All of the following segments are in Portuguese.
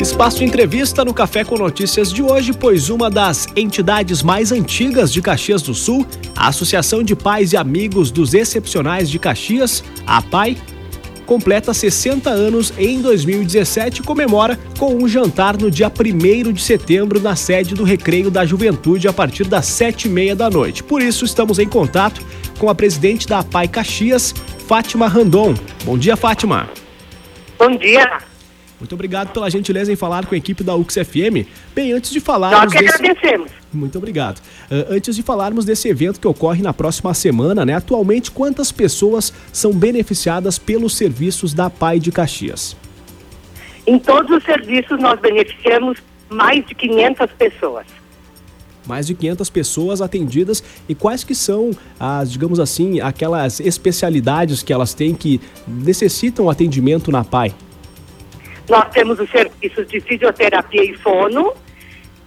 Espaço entrevista no Café com Notícias de hoje, pois uma das entidades mais antigas de Caxias do Sul, a Associação de Pais e Amigos dos Excepcionais de Caxias, a PAI, completa 60 anos em 2017 e comemora com um jantar no dia 1 de setembro na sede do Recreio da Juventude a partir das sete e meia da noite. Por isso, estamos em contato com a presidente da PAI Caxias, Fátima Randon. Bom dia, Fátima. Bom dia. Muito obrigado pela gentileza em falar com a equipe da UXFM. Bem, antes de falarmos. Nós que desse... agradecemos. Muito obrigado. Uh, antes de falarmos desse evento que ocorre na próxima semana, né? Atualmente, quantas pessoas são beneficiadas pelos serviços da PAI de Caxias? Em todos os serviços, nós beneficiamos mais de 500 pessoas mais de 500 pessoas atendidas e quais que são as, digamos assim, aquelas especialidades que elas têm que necessitam atendimento na PAI? Nós temos os serviços de fisioterapia e fono,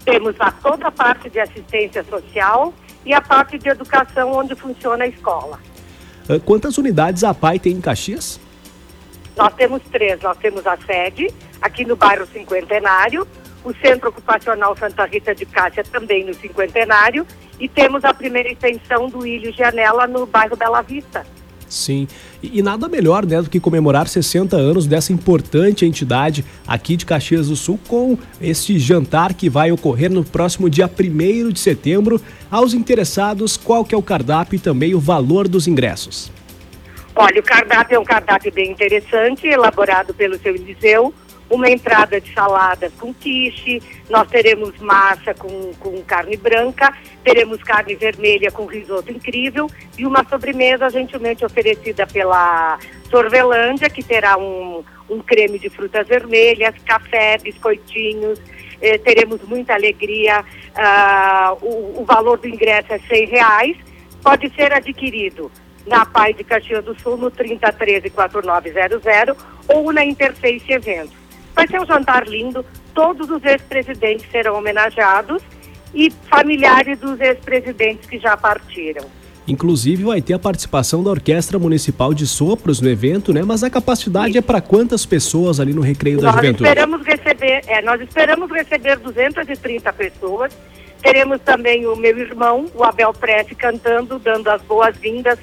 temos a toda a parte de assistência social e a parte de educação onde funciona a escola. Ah, quantas unidades a PAI tem em Caxias? Nós temos três. Nós temos a sede aqui no bairro Cinquentenário, o Centro Ocupacional Santa Rita de Cássia também no Cinquentenário e temos a primeira extensão do Ilho Janela no bairro Bela Vista. Sim, e, e, nada melhor né, do que comemorar 60 anos dessa importante entidade aqui de Caxias do Sul com este jantar que vai ocorrer no próximo dia 1 de setembro. Aos interessados, qual que é o cardápio e também o valor dos ingressos? Olha, o cardápio é um cardápio bem interessante, elaborado pelo seu Eliseu uma entrada de salada com quiche, nós teremos massa com, com carne branca, teremos carne vermelha com risoto incrível e uma sobremesa gentilmente oferecida pela Sorvelândia, que terá um, um creme de frutas vermelhas, café, biscoitinhos, eh, teremos muita alegria. Ah, o, o, valor do ingresso é seis reais, pode ser adquirido na Pai de Caxias do Sul no 3013 4900 ou na Interface Eventos. Vai ser um jantar lindo, todos os ex-presidentes serão homenageados e familiares dos ex-presidentes que já partiram. Inclusive vai ter a participação da Orquestra Municipal de Sopros no evento, né? Mas a capacidade Sim. é para quantas pessoas ali no Recreio da nós Juventude? Esperamos receber, é, nós esperamos receber 230 pessoas. Teremos também o meu irmão, o Abel Prece, cantando, dando as boas-vindas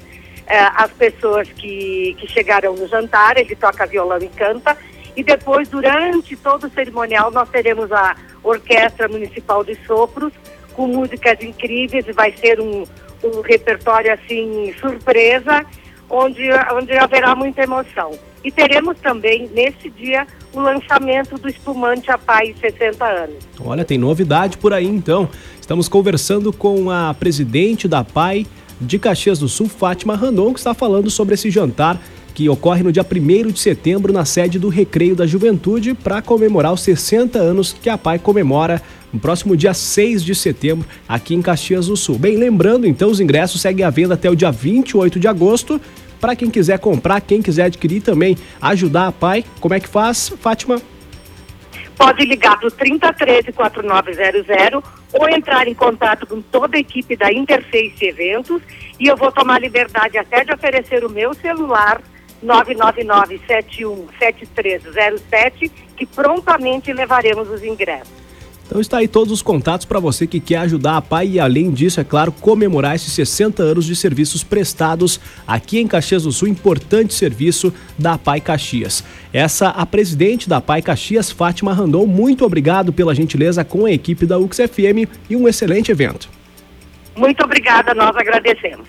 é, às pessoas que, que chegaram no jantar. Ele toca violão e canta. E depois, durante todo o cerimonial, nós teremos a Orquestra Municipal de Sopros, com músicas incríveis, e vai ser um, um repertório assim, surpresa, onde, onde haverá muita emoção. E teremos também, nesse dia, o lançamento do espumante A Pai 60 anos. Olha, tem novidade por aí então. Estamos conversando com a presidente da PAI de Caxias do Sul, Fátima Randon, que está falando sobre esse jantar que ocorre no dia 1 de setembro na sede do Recreio da Juventude para comemorar os 60 anos que a PAI comemora no próximo dia 6 de setembro aqui em Caxias do Sul. Bem, lembrando então, os ingressos seguem à venda até o dia 28 de agosto. Para quem quiser comprar, quem quiser adquirir também, ajudar a PAI, como é que faz, Fátima? Pode ligar para o 3013-4900 ou entrar em contato com toda a equipe da Interface Eventos e eu vou tomar liberdade até de oferecer o meu celular 999-717307, que prontamente levaremos os ingressos. Então está aí todos os contatos para você que quer ajudar a PAI e além disso, é claro, comemorar esses 60 anos de serviços prestados aqui em Caxias do Sul, importante serviço da PAI Caxias. Essa a presidente da PAI Caxias, Fátima Randon, muito obrigado pela gentileza com a equipe da UXFM e um excelente evento. Muito obrigada, nós agradecemos.